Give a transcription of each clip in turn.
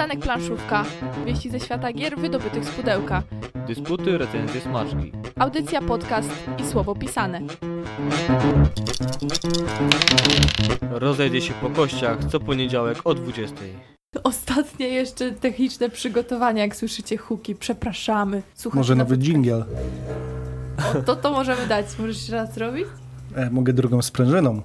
Przystanek planszówka. Wieści ze świata gier wydobytych z pudełka. Dysputy, recenzje, smaczki. Audycja, podcast i słowo pisane. Rozejdzie się po kościach co poniedziałek o 20. Ostatnie jeszcze techniczne przygotowania, jak słyszycie huki. Przepraszamy. Słuchajcie, Może na nowy dżingiel. O, To to możemy dać. Możesz jeszcze raz zrobić? E, mogę drugą sprężyną.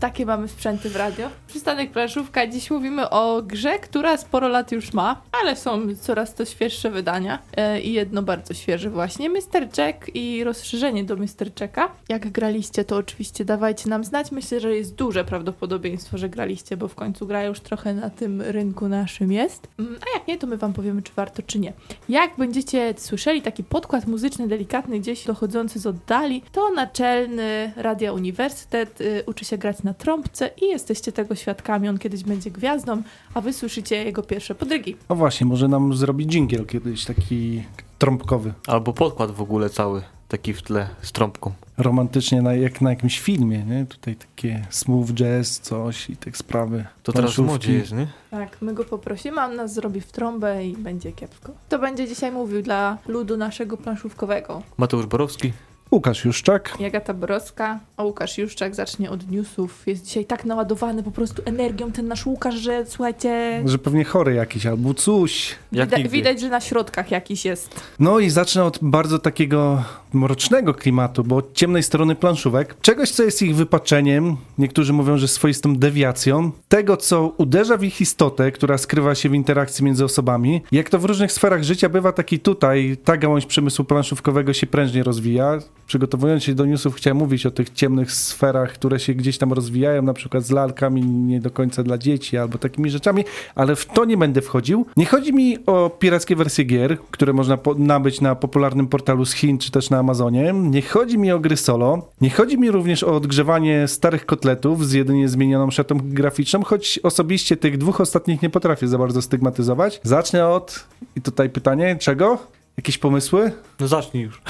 Takie mamy sprzęty w radio. Przystanek planszówka. Dziś mówimy o grze, która sporo lat już ma, ale są coraz to świeższe wydania. E, I jedno bardzo świeże właśnie. Mr. Jack i rozszerzenie do Mr. Jacka. Jak graliście, to oczywiście dawajcie nam znać. Myślę, że jest duże prawdopodobieństwo, że graliście, bo w końcu gra już trochę na tym rynku naszym jest. Mm, A jak nie, to my wam powiemy, czy warto, czy nie. Jak będziecie słyszeli taki podkład muzyczny, delikatny, gdzieś dochodzący z oddali, to naczelny Radia Uniwersytet y, uczy się grać na trąbce i jesteście tego świadkami. On kiedyś będzie gwiazdą, a wy słyszycie jego pierwsze podrygi. O właśnie, może nam zrobić dżingiel kiedyś, taki trąbkowy. Albo podkład w ogóle cały, taki w tle z trąbką. Romantycznie, na, jak na jakimś filmie, nie? Tutaj takie smooth jazz, coś i tak sprawy. To teraz modzie jest, nie? Tak, my go poprosimy, a on nas zrobi w trąbę i będzie kiepsko. To będzie dzisiaj mówił dla ludu naszego planszówkowego. Mateusz Borowski. Łukasz Juszczak. Jagata Borowska, a Łukasz Juszczak zacznie od newsów. Jest dzisiaj tak naładowany po prostu energią ten nasz Łukasz, że słuchajcie, Że pewnie chory jakiś albo coś. Jak Wida- widać, że na środkach jakiś jest. No i zacznę od bardzo takiego mrocznego klimatu, bo od ciemnej strony planszówek. Czegoś, co jest ich wypaczeniem, niektórzy mówią, że swoistą dewiacją. Tego, co uderza w ich istotę, która skrywa się w interakcji między osobami. Jak to w różnych sferach życia bywa, tak i tutaj ta gałąź przemysłu planszówkowego się prężnie rozwija. Przygotowując się do newsów, chciałem mówić o tych ciemnych sferach, które się gdzieś tam rozwijają, na przykład z lalkami nie do końca dla dzieci albo takimi rzeczami, ale w to nie będę wchodził. Nie chodzi mi o pirackie wersje gier, które można nabyć na popularnym portalu z Chin czy też na Amazonie. Nie chodzi mi o gry solo. Nie chodzi mi również o odgrzewanie starych kotletów z jedynie zmienioną szatą graficzną, choć osobiście tych dwóch ostatnich nie potrafię za bardzo stygmatyzować. Zacznę od, i tutaj pytanie, czego? Jakieś pomysły? No zacznij już.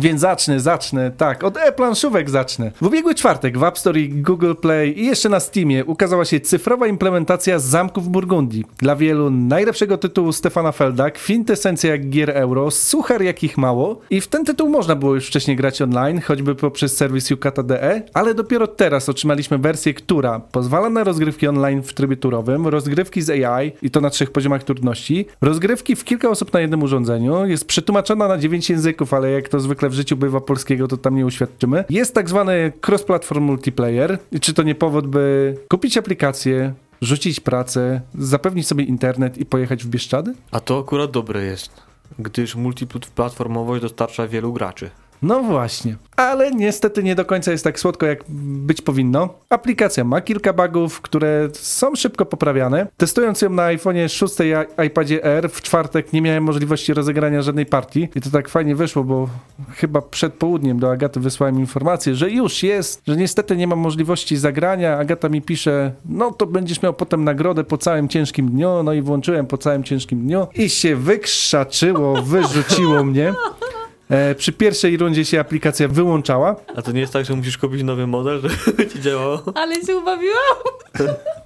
Więc zacznę, zacznę, tak, od e-planszówek zacznę. W ubiegły czwartek w App Store i Google Play i jeszcze na Steamie ukazała się cyfrowa implementacja Zamków Burgundii. Dla wielu najlepszego tytułu Stefana Felda, kwintesencja gier euro, suchar jakich mało i w ten tytuł można było już wcześniej grać online, choćby poprzez serwis Yukata.de, ale dopiero teraz otrzymaliśmy wersję, która pozwala na rozgrywki online w trybie turowym, rozgrywki z AI i to na trzech poziomach trudności, rozgrywki w kilka osób na jednym urządzeniu, jest przetłumaczona na dziewięć języków, ale jak to zwykle w życiu bywa polskiego, to tam nie uświadczymy. Jest tak zwany cross-platform multiplayer. I Czy to nie powód, by kupić aplikację, rzucić pracę, zapewnić sobie internet i pojechać w Bieszczady? A to akurat dobre jest, gdyż multiplatformowość dostarcza wielu graczy. No właśnie. Ale niestety nie do końca jest tak słodko, jak być powinno. Aplikacja ma kilka bugów, które są szybko poprawiane. Testując ją na iPhone'ie 6 i iPadzie R w czwartek nie miałem możliwości rozegrania żadnej partii. I to tak fajnie wyszło, bo chyba przed południem do Agaty wysłałem informację, że już jest, że niestety nie mam możliwości zagrania. Agata mi pisze, no to będziesz miał potem nagrodę po całym ciężkim dniu. No i włączyłem po całym ciężkim dniu i się wykrzaczyło, wyrzuciło mnie. E, przy pierwszej rundzie się aplikacja wyłączała. A to nie jest tak, że musisz kupić nowy model, żeby ci działało? Ale się ubawiłam!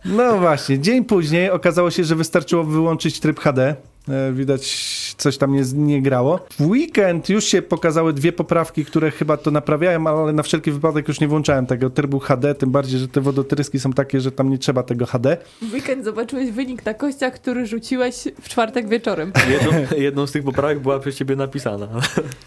No właśnie, dzień później okazało się, że wystarczyło wyłączyć tryb HD. E, Widać, coś tam nie, nie grało. W weekend już się pokazały dwie poprawki, które chyba to naprawiają, ale na wszelki wypadek już nie włączałem tego trybu HD, tym bardziej, że te wodotryski są takie, że tam nie trzeba tego HD. W weekend zobaczyłeś wynik na kościach, który rzuciłeś w czwartek wieczorem. Jedną, jedną z tych poprawek była przez ciebie napisana.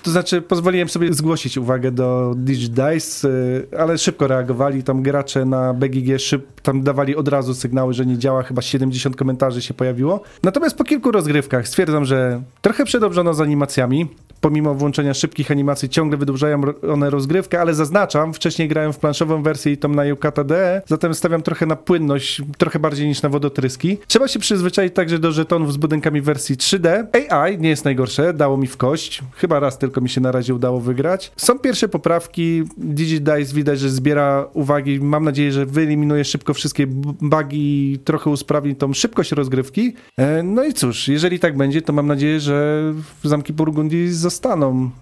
To znaczy, pozwoliłem sobie zgłosić uwagę do DigiDice, y, ale szybko reagowali. Tam gracze na BGG szyb, tam dawali od razu sygnały, że nie działa. Chyba 70 komentarzy się pojawiło. Natomiast po kilku rozgrywkach stwierdzam, że trochę przedobrzono z animacjami. Pomimo włączenia szybkich animacji ciągle wydłużają one rozgrywkę, ale zaznaczam, wcześniej grałem w planszową wersję i tą na Yukata DE, zatem stawiam trochę na płynność, trochę bardziej niż na wodotryski. Trzeba się przyzwyczaić także do żetonów z budynkami wersji 3D. AI nie jest najgorsze, dało mi w kość. Chyba raz tylko mi się na razie udało wygrać. Są pierwsze poprawki. DigiDice widać, że zbiera uwagi. Mam nadzieję, że wyeliminuje szybko wszystkie bugi i trochę usprawni tą szybkość rozgrywki. E, No i cóż, jeżeli tak będzie, to mam nadzieję, że zamki Burgundii zostaną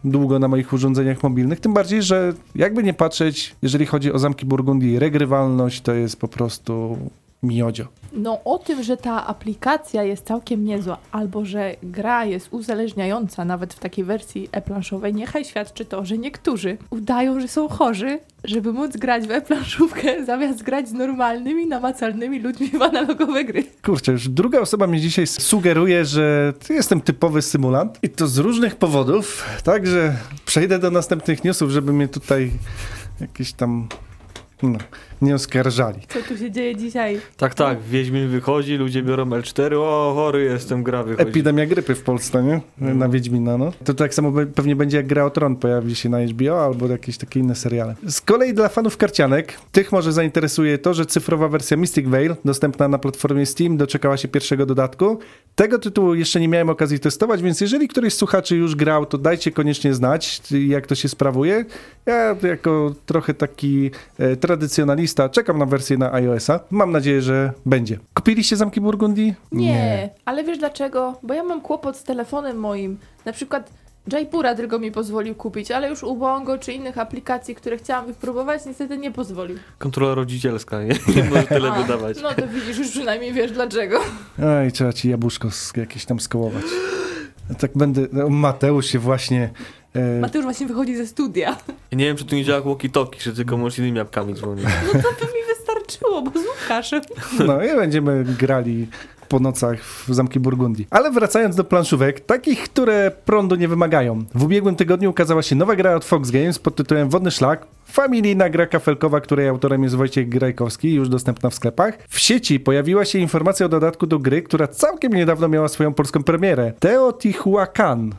długo na moich urządzeniach mobilnych. Tym bardziej, że jakby nie patrzeć, jeżeli chodzi o zamki Burgundii, regrywalność to jest po prostu Miodzio. No o tym, że ta aplikacja jest całkiem niezła, albo że gra jest uzależniająca nawet w takiej wersji e-planszowej, niechaj świadczy to, że niektórzy udają, że są chorzy, żeby móc grać w e-planszówkę, zamiast grać z normalnymi, namacalnymi ludźmi w analogowe gry. Kurczę, już druga osoba mi dzisiaj sugeruje, że jestem typowy symulant i to z różnych powodów, także przejdę do następnych newsów, żeby mnie tutaj jakieś tam no, nie oskarżali. Co tu się dzieje dzisiaj? Tak, tak, Wiedźmin wychodzi, ludzie biorą L4, o chory jestem, gra wychodzi. Epidemia grypy w Polsce, nie? Na Wiedźmina, no. To tak samo pewnie będzie jak Gra o Tron pojawi się na HBO albo jakieś takie inne seriale. Z kolei dla fanów karcianek, tych może zainteresuje to, że cyfrowa wersja Mystic Veil, dostępna na platformie Steam, doczekała się pierwszego dodatku. Tego tytułu jeszcze nie miałem okazji testować, więc jeżeli któryś z słuchaczy już grał, to dajcie koniecznie znać, jak to się sprawuje. Ja jako trochę taki e, tradycjonalista czekam na wersję na iOS-a. Mam nadzieję, że będzie. Kupiliście Zamki Burgundii? Nie. ale wiesz dlaczego? Bo ja mam kłopot z telefonem moim. Na przykład Jaipura tylko mi pozwolił kupić, ale już Ubongo czy innych aplikacji, które chciałam wypróbować, niestety nie pozwolił. Kontrola rodzicielska, nie, nie może tyle A, wydawać. No to widzisz, już przynajmniej wiesz dlaczego. Oj, trzeba ci jabłuszko z, jakieś tam skołować. Tak będę. Mateusz się właśnie. E, Mateusz właśnie wychodzi ze studia. Ja nie wiem, czy tu nie działa walkie-talkie, czy tylko możesz innymi apkami dzwonić. No to by mi wystarczyło, bo z Łukaszem. no i będziemy grali po nocach w Zamki Burgundii. Ale wracając do planszówek, takich, które prądu nie wymagają. W ubiegłym tygodniu ukazała się nowa gra od Fox Games pod tytułem Wodny Szlak. Familijna gra kafelkowa, której autorem jest Wojciech Grajkowski, już dostępna w sklepach. W sieci pojawiła się informacja o dodatku do gry, która całkiem niedawno miała swoją polską premierę. Teotihuacan.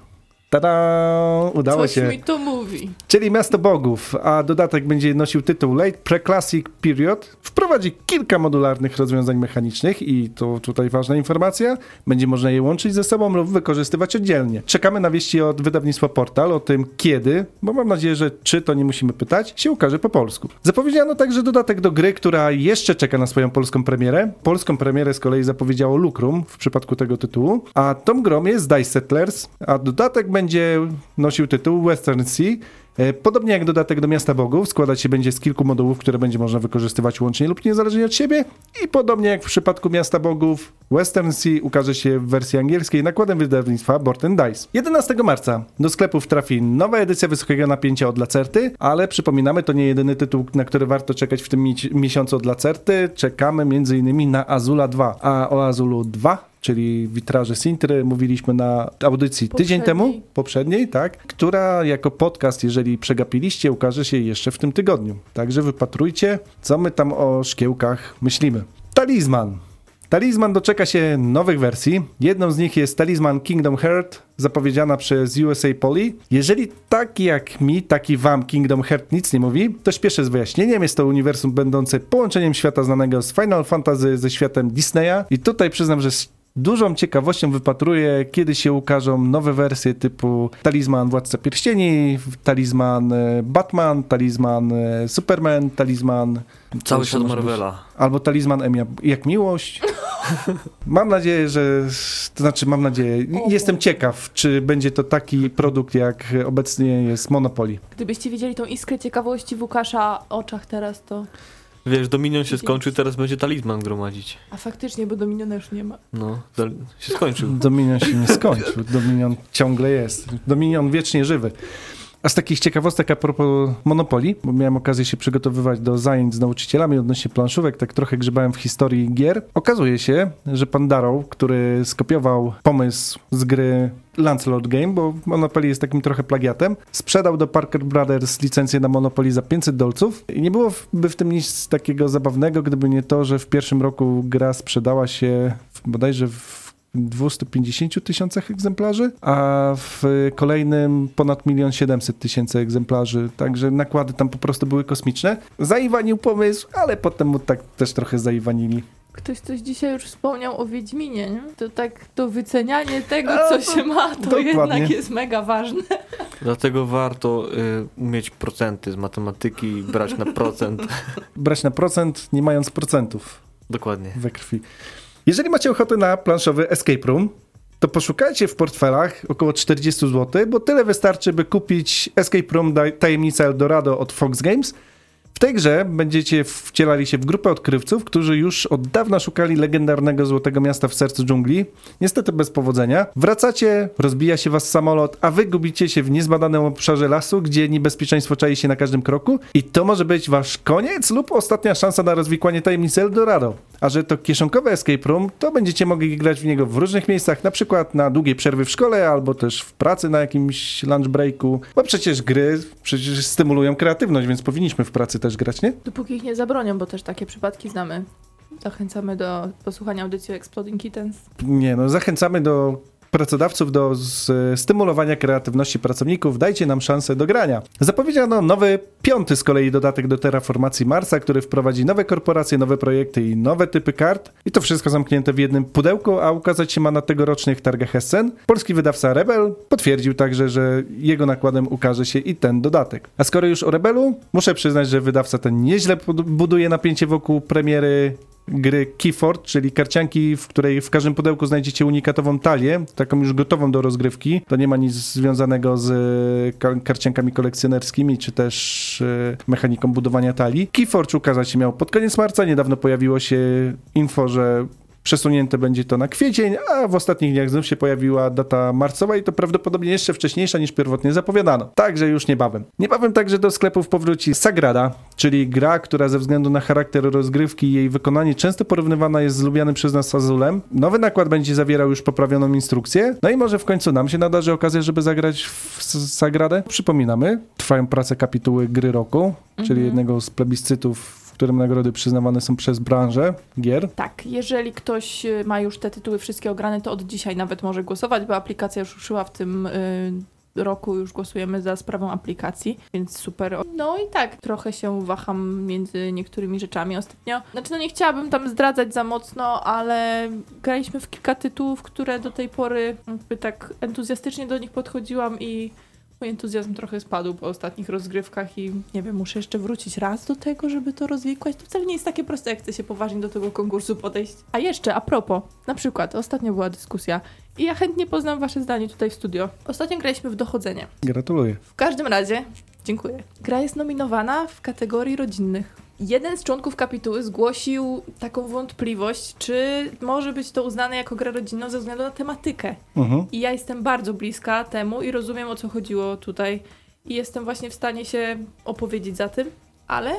Tada! Udało Coś się. mi to mówi. Czyli Miasto Bogów, a dodatek będzie nosił tytuł Late Preclassic Period. Wprowadzi kilka modularnych rozwiązań mechanicznych i to tutaj ważna informacja. Będzie można je łączyć ze sobą lub wykorzystywać oddzielnie. Czekamy na wieści od wydawnictwa Portal o tym kiedy, bo mam nadzieję, że czy to nie musimy pytać, się ukaże po polsku. Zapowiedziano także dodatek do gry, która jeszcze czeka na swoją polską premierę. Polską premierę z kolei zapowiedziało Lucrum w przypadku tego tytułu, a tą grą jest Dice Settlers, a dodatek będzie nosił tytuł Western Sea. E, Podobnie jak dodatek do Miasta Bogów, składać się będzie z kilku modułów, które będzie można wykorzystywać łącznie lub niezależnie od siebie. I podobnie jak w przypadku Miasta Bogów, Western Sea ukaże się w wersji angielskiej nakładem wydawnictwa Board Dice. 11 marca do sklepów trafi nowa edycja wysokiego napięcia od Lacerty, ale przypominamy, to nie jedyny tytuł, na który warto czekać w tym mi- miesiącu od Lacerty. Czekamy m.in. na Azula 2. A o Azulu 2 czyli witraże Sintry, mówiliśmy na audycji tydzień Poprzedniej. temu, poprzedniej, tak, która jako podcast, jeżeli przegapiliście, ukaże się jeszcze w tym tygodniu. Także wypatrujcie, co my tam o szkiełkach myślimy. Talizman. Talizman doczeka się nowych wersji. Jedną z nich jest Talizman Kingdom Heart, zapowiedziana przez USA Poly. Jeżeli tak jak mi, tak i wam Kingdom Heart nic nie mówi, to śpieszę z wyjaśnieniem. Jest to uniwersum będące połączeniem świata znanego z Final Fantasy ze światem Disneya. I tutaj przyznam, że dużą ciekawością wypatruję, kiedy się ukażą nowe wersje typu Talizman Władca Pierścieni, Talizman e, Batman, Talizman e, Superman, Talizman... Cały świat? Marvela. Albo talizman M jak- miłość. Mam nadzieję, że. To znaczy, mam nadzieję. Jestem ciekaw, czy będzie to taki produkt, jak obecnie jest Monopoly. Gdybyście widzieli tą iskrę ciekawości w Łukasza oczach teraz, to... Wiesz, Dominion się skończył, teraz będzie talizman gromadzić. A faktycznie, bo Dominiona już nie ma. No, się skończył. Dominion się nie skończył. Dominion ciągle jest. Dominion wiecznie żywy. A z takich ciekawostek a propos Monopoly, bo miałem okazję się przygotowywać do zajęć z nauczycielami odnośnie planszówek, tak trochę grzebałem w historii gier. Okazuje się, że pan Darrow, który skopiował pomysł z gry Lancelot Game, bo Monopoly jest takim trochę plagiatem, sprzedał do Parker Brothers licencję na Monopoly za 500 dolców i nie byłoby w tym nic takiego zabawnego, gdyby nie to, że w pierwszym roku gra sprzedała się w, bodajże w 250 tysiącach egzemplarzy, a w kolejnym ponad 1 700 tysięcy egzemplarzy, także nakłady tam po prostu były kosmiczne. Zaiwanił pomysł, ale potem mu tak też trochę zaiwanili. Ktoś coś dzisiaj już wspomniał o Wiedźminie, nie? To tak, to wycenianie tego, co to się ma, to dokładnie. jednak jest mega ważne. Dlatego warto y, umieć procenty z matematyki i brać na procent. Brać na procent, nie mając procentów Dokładnie. we krwi. Jeżeli macie ochotę na planszowy escape room, to poszukajcie w portfelach około 40 zł, bo tyle wystarczy, by kupić Escape Room Tajemnica Eldorado od Fox Games. Tej grze będziecie wcielali się w grupę odkrywców, którzy już od dawna szukali legendarnego złotego miasta w sercu dżungli. Niestety bez powodzenia. Wracacie, rozbija się was samolot, a wy gubicie się w niezbadanym obszarze lasu, gdzie niebezpieczeństwo czai się na każdym kroku i to może być wasz koniec lub ostatnia szansa na rozwikłanie tajemnicy Eldorado. A że to kieszonkowe escape room, to będziecie mogli grać w niego w różnych miejscach, na przykład na długiej przerwy w szkole albo też w pracy na jakimś lunch breaku, bo przecież gry przecież stymulują kreatywność, więc powinniśmy w pracy też grać, nie? Dopóki ich nie zabronią, bo też takie przypadki znamy. Zachęcamy do posłuchania audycji o Exploding Kittens. Nie, no zachęcamy do pracodawców do stymulowania kreatywności pracowników. Dajcie nam szansę do grania. Zapowiedziano nowy, piąty z kolei dodatek do Terraformacji Marsa, który wprowadzi nowe korporacje, nowe projekty i nowe typy kart. I to wszystko zamknięte w jednym pudełku, a ukazać się ma na tegorocznych targach Essen. Polski wydawca Rebel potwierdził także, że jego nakładem ukaże się i ten dodatek. A skoro już o Rebelu, muszę przyznać, że wydawca ten nieźle buduje napięcie wokół premiery gry Keyford, czyli karcianki, w której w każdym pudełku znajdziecie unikatową talię, taką już gotową do rozgrywki. To nie ma nic związanego z e, ka- karciankami kolekcjonerskimi, czy też e, mechaniką budowania talii. Keyforge ukazać się miał pod koniec marca, niedawno pojawiło się info, że Przesunięte będzie to na kwiecień, a w ostatnich dniach znów się pojawiła data marcowa i to prawdopodobnie jeszcze wcześniejsza niż pierwotnie zapowiadano. Także już niebawem. Niebawem także do sklepów powróci Sagrada, czyli gra, która ze względu na charakter rozgrywki i jej wykonanie często porównywana jest z lubianym przez nas Azulem. Nowy nakład będzie zawierał już poprawioną instrukcję. No i może w końcu nam się nadarzy okazja, żeby zagrać w Sagradę. Przypominamy, trwają prace kapituły gry roku, czyli jednego z plebiscytów którym nagrody przyznawane są przez branżę gier. Tak, jeżeli ktoś y, ma już te tytuły wszystkie ograne, to od dzisiaj nawet może głosować, bo aplikacja już ruszyła w tym y, roku, już głosujemy za sprawą aplikacji, więc super. No i tak, trochę się waham między niektórymi rzeczami ostatnio. Znaczy, no nie chciałabym tam zdradzać za mocno, ale graliśmy w kilka tytułów, które do tej pory jakby tak entuzjastycznie do nich podchodziłam i mój entuzjazm trochę spadł po ostatnich rozgrywkach i nie wiem, muszę jeszcze wrócić raz do tego, żeby to rozwikłać. To wcale nie jest takie proste, jak chce się poważnie do tego konkursu podejść. A jeszcze, a propos, na przykład, ostatnio była dyskusja i ja chętnie poznam wasze zdanie tutaj w studio. Ostatnio graliśmy w dochodzenie. Gratuluję. W każdym razie, dziękuję. Gra jest nominowana w kategorii rodzinnych. Jeden z członków kapituły zgłosił taką wątpliwość, czy może być to uznane jako gra rodzinną ze względu na tematykę. Mhm. I ja jestem bardzo bliska temu i rozumiem o co chodziło tutaj. I jestem właśnie w stanie się opowiedzieć za tym, ale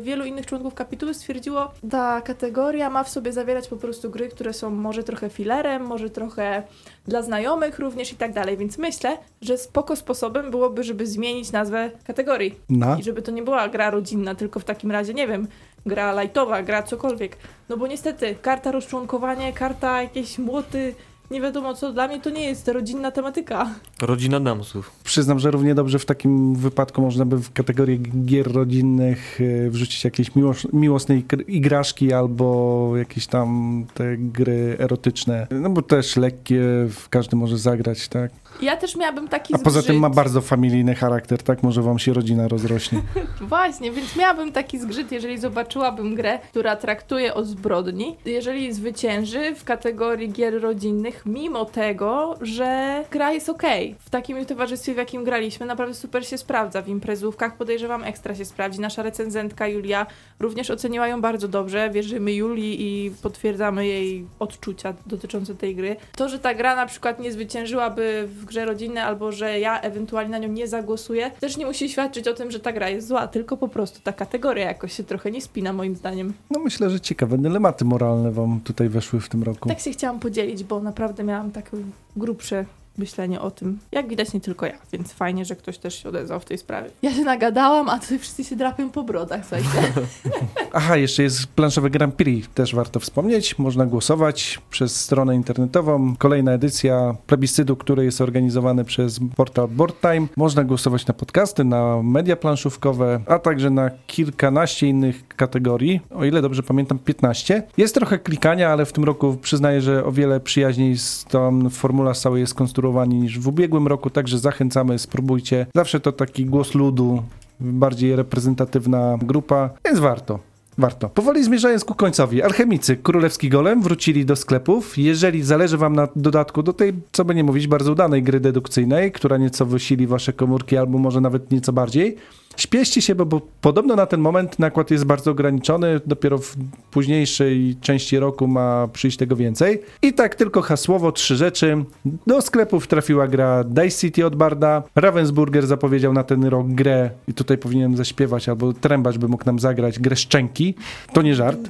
wielu innych członków kapituły stwierdziło, ta kategoria ma w sobie zawierać po prostu gry, które są może trochę filerem, może trochę dla znajomych również i tak dalej. Więc myślę, że spoko sposobem byłoby, żeby zmienić nazwę kategorii. Na? I żeby to nie była gra rodzinna, tylko w takim razie, nie wiem, gra lightowa, gra cokolwiek. No bo niestety, karta rozczłonkowanie, karta jakieś młoty, nie wiadomo co, dla mnie to nie jest rodzinna tematyka. Rodzina Damsów. Przyznam, że równie dobrze w takim wypadku można by w kategorię gier rodzinnych e, wrzucić jakieś miłos- miłosne ig- igraszki albo jakieś tam te gry erotyczne. No bo też lekkie, w każdy może zagrać, tak? Ja też miałabym taki A poza tym ma zgrzyt. bardzo familijny charakter, tak? Może wam się rodzina rozrośnie. Właśnie, więc miałabym taki zgrzyt, jeżeli zobaczyłabym grę, która traktuje o zbrodni, jeżeli zwycięży w kategorii gier rodzinnych, mimo tego, że gra jest okej. W takim towarzystwie, w jakim graliśmy, naprawdę super się sprawdza. W imprezówkach podejrzewam ekstra się sprawdzi. Nasza recenzentka Julia również oceniła ją bardzo dobrze. Wierzymy Julii i potwierdzamy jej odczucia dotyczące tej gry. To, że ta gra na przykład nie zwyciężyłaby w grze rodzinnej, albo że ja ewentualnie na nią nie zagłosuję, też nie musi świadczyć o tym, że ta gra jest zła, tylko po prostu ta kategoria jakoś się trochę nie spina moim zdaniem. No myślę, że ciekawe dylematy moralne wam tutaj weszły w tym roku. Tak się chciałam podzielić, bo naprawdę miałam takie grubsze myślenie o tym. Jak widać nie tylko ja, więc fajnie, że ktoś też się odezwał w tej sprawie. Ja się nagadałam, a tutaj wszyscy się drapią po brodach, słuchajcie. Aha, jeszcze jest planszowe Grand Prix, też warto wspomnieć. Można głosować przez stronę internetową. Kolejna edycja plebiscytu, który jest organizowany przez portal Boardtime. Można głosować na podcasty, na media planszówkowe, a także na kilkanaście innych kategorii. O ile dobrze pamiętam, 15. Jest trochę klikania, ale w tym roku przyznaję, że o wiele przyjaźniej tą formula całej jest skonstruowani niż w ubiegłym roku, także zachęcamy, spróbujcie. Zawsze to taki głos ludu, bardziej reprezentatywna grupa, więc warto. Warto. Powoli zmierzając ku końcowi. Alchemicy, Królewski Golem wrócili do sklepów. Jeżeli zależy wam na dodatku do tej, co by nie mówić, bardzo udanej gry dedukcyjnej, która nieco wysili wasze komórki albo może nawet nieco bardziej, śpieszcie się, bo, bo podobno na ten moment nakład jest bardzo ograniczony. Dopiero w późniejszej części roku ma przyjść tego więcej. I tak tylko hasłowo trzy rzeczy. Do sklepów trafiła gra Dice City od Barda. Ravensburger zapowiedział na ten rok grę i tutaj powinienem zaśpiewać, albo Trębacz by mógł nam zagrać grę Szczęki. To nie żart.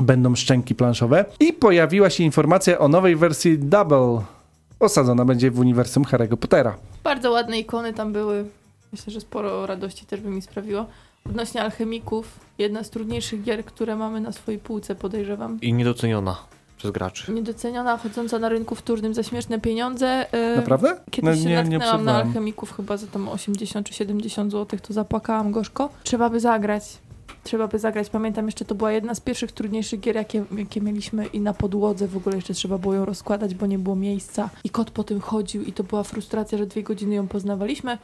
Będą szczęki planszowe. I pojawiła się informacja o nowej wersji Double. Osadzona będzie w uniwersum Harry'ego Pottera. Bardzo ładne ikony tam były. Myślę, że sporo radości też by mi sprawiło. Odnośnie alchemików, jedna z trudniejszych gier, które mamy na swojej półce, podejrzewam. I niedoceniona przez graczy. Niedoceniona, chodząca na rynku wtórnym za śmieszne pieniądze. Yy, Naprawdę? Kiedyś się nie, nie natknęłam na obserwowałem. alchemików chyba za tam 80 czy 70 zł, to zapłakałam gorzko. Trzeba by zagrać. Trzeba by zagrać. Pamiętam jeszcze, to była jedna z pierwszych trudniejszych gier, jakie, jakie mieliśmy i na podłodze w ogóle jeszcze trzeba było ją rozkładać, bo nie było miejsca. I kot po tym chodził i to była frustracja, że dwie godziny ją poznawaliśmy.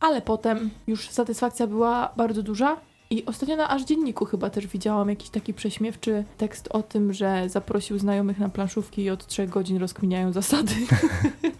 Ale potem już satysfakcja była bardzo duża. I ostatnio na aż dzienniku chyba też widziałam jakiś taki prześmiewczy tekst o tym, że zaprosił znajomych na planszówki i od trzech godzin rozkminiają zasady.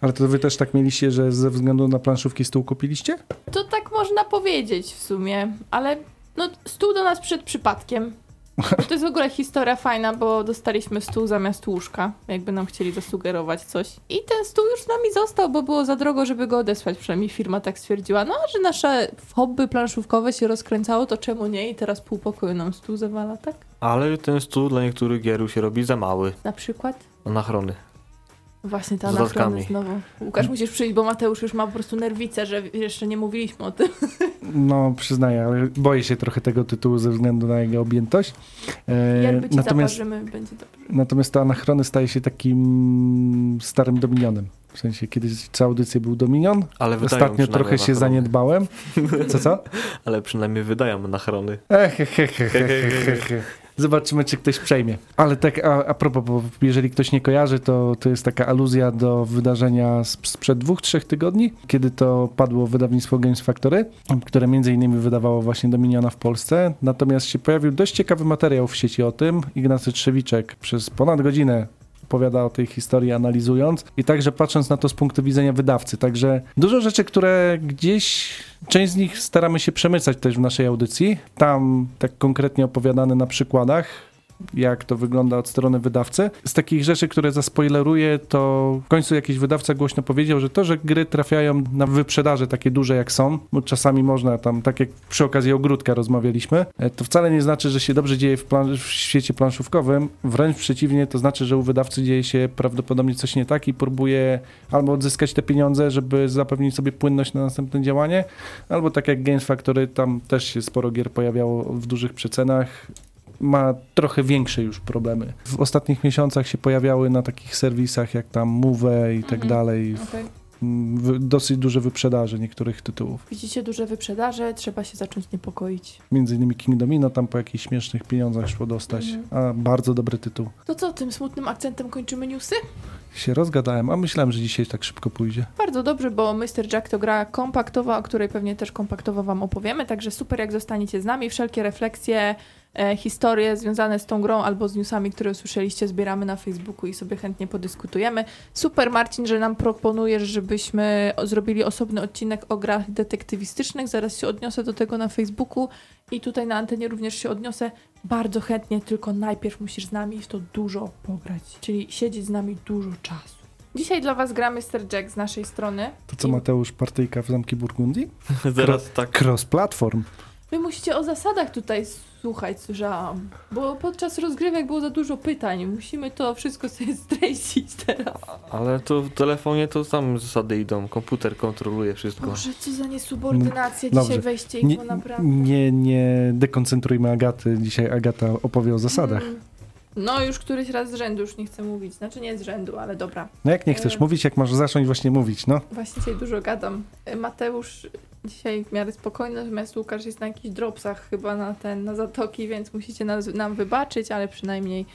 Ale to wy też tak mieliście, że ze względu na planszówki stół kupiliście? To tak można powiedzieć w sumie, ale no stół do nas przed przypadkiem. Bo to jest w ogóle historia fajna, bo dostaliśmy stół zamiast łóżka, jakby nam chcieli zasugerować coś. I ten stół już z nami został, bo było za drogo, żeby go odesłać, przynajmniej firma tak stwierdziła. No, a że nasze hobby planszówkowe się rozkręcało, to czemu nie? I teraz pół pokoju nam stół zawala, tak? Ale ten stół dla niektórych gier się robi za mały. Na przykład? Anachrony. Właśnie ta anachrony dodatkami. znowu. Łukasz, musisz przyjść, bo Mateusz już ma po prostu nerwicę, że jeszcze nie mówiliśmy o tym. No, przyznaję, ale boję się trochę tego tytułu ze względu na jego objętość. E, Jakby ci natomiast, zaparzymy, będzie dobrze. natomiast to anachrony staje się takim starym dominionem. W sensie, kiedyś co audycję był dominion, Ale wydają ostatnio przynajmniej trochę się anachrony. zaniedbałem. Co, co? Ale przynajmniej wydają anachrony. Ech, he, he, he, he, he, he. Zobaczymy, czy ktoś przejmie. Ale tak a, a propos, bo jeżeli ktoś nie kojarzy, to, to jest taka aluzja do wydarzenia sp- sprzed dwóch, trzech tygodni, kiedy to padło wydawnictwo Games Factory, które między innymi wydawało właśnie Dominiona w Polsce. Natomiast się pojawił dość ciekawy materiał w sieci o tym. Ignacy Trzewiczek przez ponad godzinę opowiada o tej historii, analizując i także patrząc na to z punktu widzenia wydawcy. Także dużo rzeczy, które gdzieś, część z nich staramy się przemycać też w naszej audycji. Tam tak konkretnie opowiadane na przykładach, jak to wygląda od strony wydawcy. Z takich rzeczy, które zaspoileruję, to w końcu jakiś wydawca głośno powiedział, że to, że gry trafiają na wyprzedaże takie duże jak są, bo czasami można tam, tak jak przy okazji ogródka rozmawialiśmy, e, to wcale nie znaczy, że się dobrze dzieje w, plan- w świecie planszówkowym. Wręcz przeciwnie, to znaczy, że u wydawcy dzieje się prawdopodobnie coś nie tak i próbuje albo odzyskać te pieniądze, żeby zapewnić sobie płynność na następne działanie, albo tak jak Games Factory, tam też się sporo gier pojawiało w dużych przecenach ma trochę większe już problemy. W ostatnich miesiącach się pojawiały na takich serwisach jak tam Move i tak Mhm. dalej wy- dosyć duże wyprzedaże niektórych tytułów. Widzicie duże wyprzedaże, trzeba się zacząć niepokoić. Między innymi King Domino tam po jakichś śmiesznych pieniądzach szło dostać, Mhm. a bardzo dobry tytuł. To co, tym smutnym akcentem kończymy newsy? Się rozgadałem, a myślałem, że dzisiaj tak szybko pójdzie. Bardzo dobrze, bo Mr. Jack to gra kompaktowa, o której pewnie też kompaktowo wam opowiemy, także super jak zostaniecie z nami. Wszelkie refleksje, historie związane z tą grą albo z newsami, które usłyszeliście, zbieramy na Facebooku i sobie chętnie podyskutujemy. Super Marcin, że nam proponujesz, żebyśmy zrobili osobny odcinek o grach detektywistycznych. Zaraz się odniosę do tego na Facebooku i tutaj na antenie również się odniosę. Bardzo chętnie, tylko najpierw musisz z nami w to dużo pograć, czyli siedzieć z nami dużo czasu. Dzisiaj dla Was gra Mr. Jack z naszej strony. To co Mateusz, partyjka w Zamki Burgundii? Zaraz tak. Cross-platform. Wy musicie o zasadach tutaj słuchać, słyszałam. Bo podczas rozgrywek było za dużo pytań. Musimy to wszystko sobie streścić teraz. Ale to w telefonie to tam zasady idą. Komputer kontroluje wszystko. Boże, co za niesubordynacja. Dobrze. Dzisiaj wejście Nie, ich naprawdę. nie, nie dekoncentrujmy Agaty. Dzisiaj Agata opowie o zasadach. Mm. No, już któryś raz z rzędu, już nie chcę mówić. Znaczy nie z rzędu, ale dobra. No jak nie chcesz E. mówić, jak masz zacząć właśnie mówić, no? Właśnie dzisiaj dużo gadam. E, Mateusz dzisiaj w miarę spokojny, natomiast Łukasz jest na jakichś dropsach chyba na ten, na zatoki, więc musicie nas, nam wybaczyć, ale przynajmniej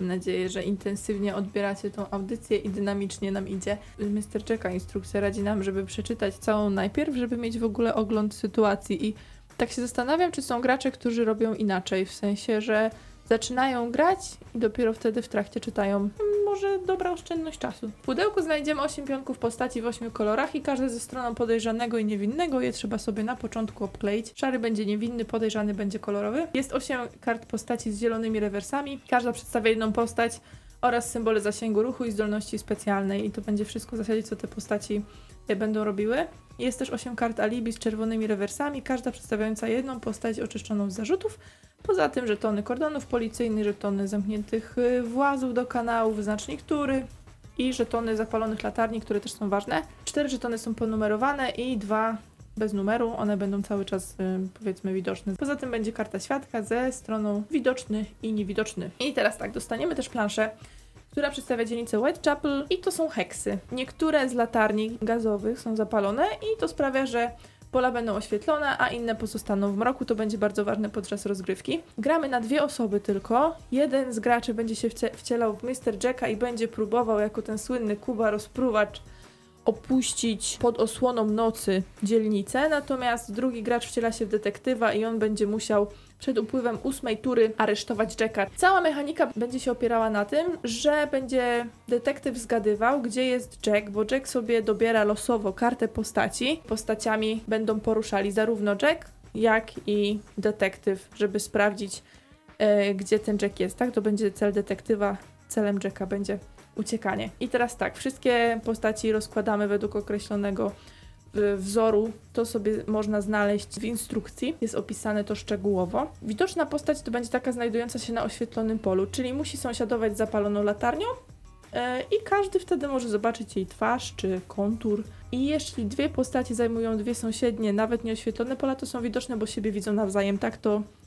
mam nadzieję, że intensywnie odbieracie tą audycję i dynamicznie nam idzie. Mr. Czeka instrukcja radzi nam, żeby przeczytać całą najpierw, żeby mieć w ogóle ogląd sytuacji i Tak się zastanawiam, czy są gracze, którzy robią inaczej, w sensie, że zaczynają grać i dopiero wtedy w trakcie czytają. "Hmm, Może dobra oszczędność czasu. W pudełku znajdziemy 8 pionków postaci w 8 kolorach i każdy ze stroną podejrzanego i niewinnego. Je trzeba sobie na początku obkleić. Szary będzie niewinny, podejrzany będzie kolorowy. Jest 8 kart postaci z zielonymi rewersami. Każda przedstawia jedną postać oraz symbole zasięgu ruchu i zdolności specjalnej. I to będzie wszystko w zasadzie, co te postaci e, będą robiły. Jest też 8 kart alibi z czerwonymi rewersami, każda przedstawiająca jedną postać oczyszczoną z zarzutów. Poza tym żetony kordonów policyjnych, żetony zamkniętych y, włazów do kanałów, znacznik tury i żetony zapalonych latarni, które też są ważne. Cztery żetony są ponumerowane i dwa bez numeru, one będą cały czas y, powiedzmy widoczne. Poza tym będzie karta świadka ze stroną widoczny i niewidoczny. I teraz tak, dostaniemy też planszę która przedstawia dzielnicę Whitechapel i to są heksy. Niektóre z latarni gazowych są zapalone i to sprawia, że pola będą oświetlone, a inne pozostaną w mroku. To będzie bardzo ważne podczas rozgrywki. Gramy na dwie osoby tylko. Jeden z graczy będzie się wcie- wcielał w Mr. Jacka i będzie próbował jako ten słynny Kuba rozpruwacz opuścić pod osłoną nocy dzielnicę, natomiast drugi gracz wciela się w detektywa i on będzie musiał przed upływem ósmej tury aresztować Jacka. Cała mechanika będzie się opierała na tym, że będzie detektyw zgadywał, gdzie jest Jack, bo Jack sobie dobiera losowo kartę postaci. Postaciami będą poruszali zarówno Jack, jak i detektyw, żeby sprawdzić, e, gdzie ten Jack jest. Tak, to będzie cel detektywa, celem Jacka będzie uciekanie. I teraz tak, wszystkie postaci rozkładamy według określonego wzoru. To sobie można znaleźć w instrukcji, jest opisane to szczegółowo. Widoczna postać to będzie taka znajdująca się na oświetlonym polu, czyli musi sąsiadować z zapaloną latarnią y, i każdy wtedy może zobaczyć jej twarz czy kontur. I jeśli dwie postaci zajmują dwie sąsiednie, nawet nieoświetlone pola, to są widoczne, bo siebie widzą nawzajem. Tak to y,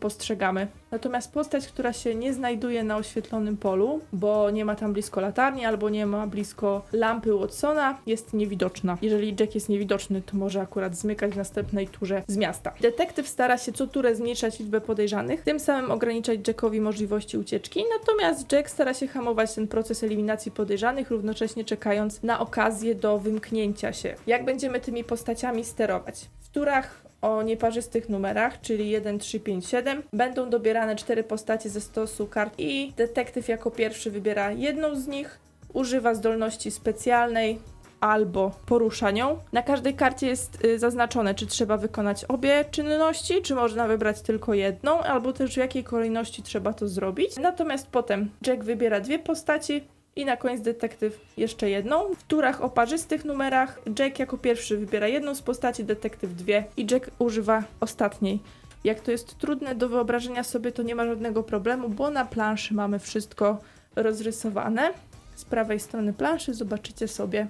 postrzegamy. Natomiast postać, która się nie znajduje na oświetlonym polu, bo nie ma tam blisko latarni albo nie ma blisko lampy Watsona, jest niewidoczna. Jeżeli Jack jest niewidoczny, to może akurat zmykać w następnej turze z miasta. Detektyw stara się co turę zmniejszać liczbę podejrzanych, tym samym ograniczać Jackowi możliwości ucieczki, natomiast Jack stara się hamować ten proces eliminacji podejrzanych, równocześnie czekając na okazję do wymknięcia się. Jak będziemy tymi postaciami sterować? W turach o nieparzystych numerach, czyli 1, 3, 5, 7, będą dobierane cztery postacie ze stosu kart i detektyw jako pierwszy wybiera jedną z nich, używa zdolności specjalnej albo porusza nią. Na każdej karcie jest y, zaznaczone, czy trzeba wykonać obie czynności, czy można wybrać tylko jedną, albo też w jakiej kolejności trzeba to zrobić. Natomiast potem Jack wybiera dwie postaci, i na koniec detektyw jeszcze jedną. W turach o parzystych numerach Jack jako pierwszy wybiera jedną z postaci, detektyw dwie i Jack używa ostatniej. Jak to jest trudne do wyobrażenia sobie, to nie ma żadnego problemu, bo na planszy mamy wszystko rozrysowane. Z prawej strony planszy zobaczycie sobie,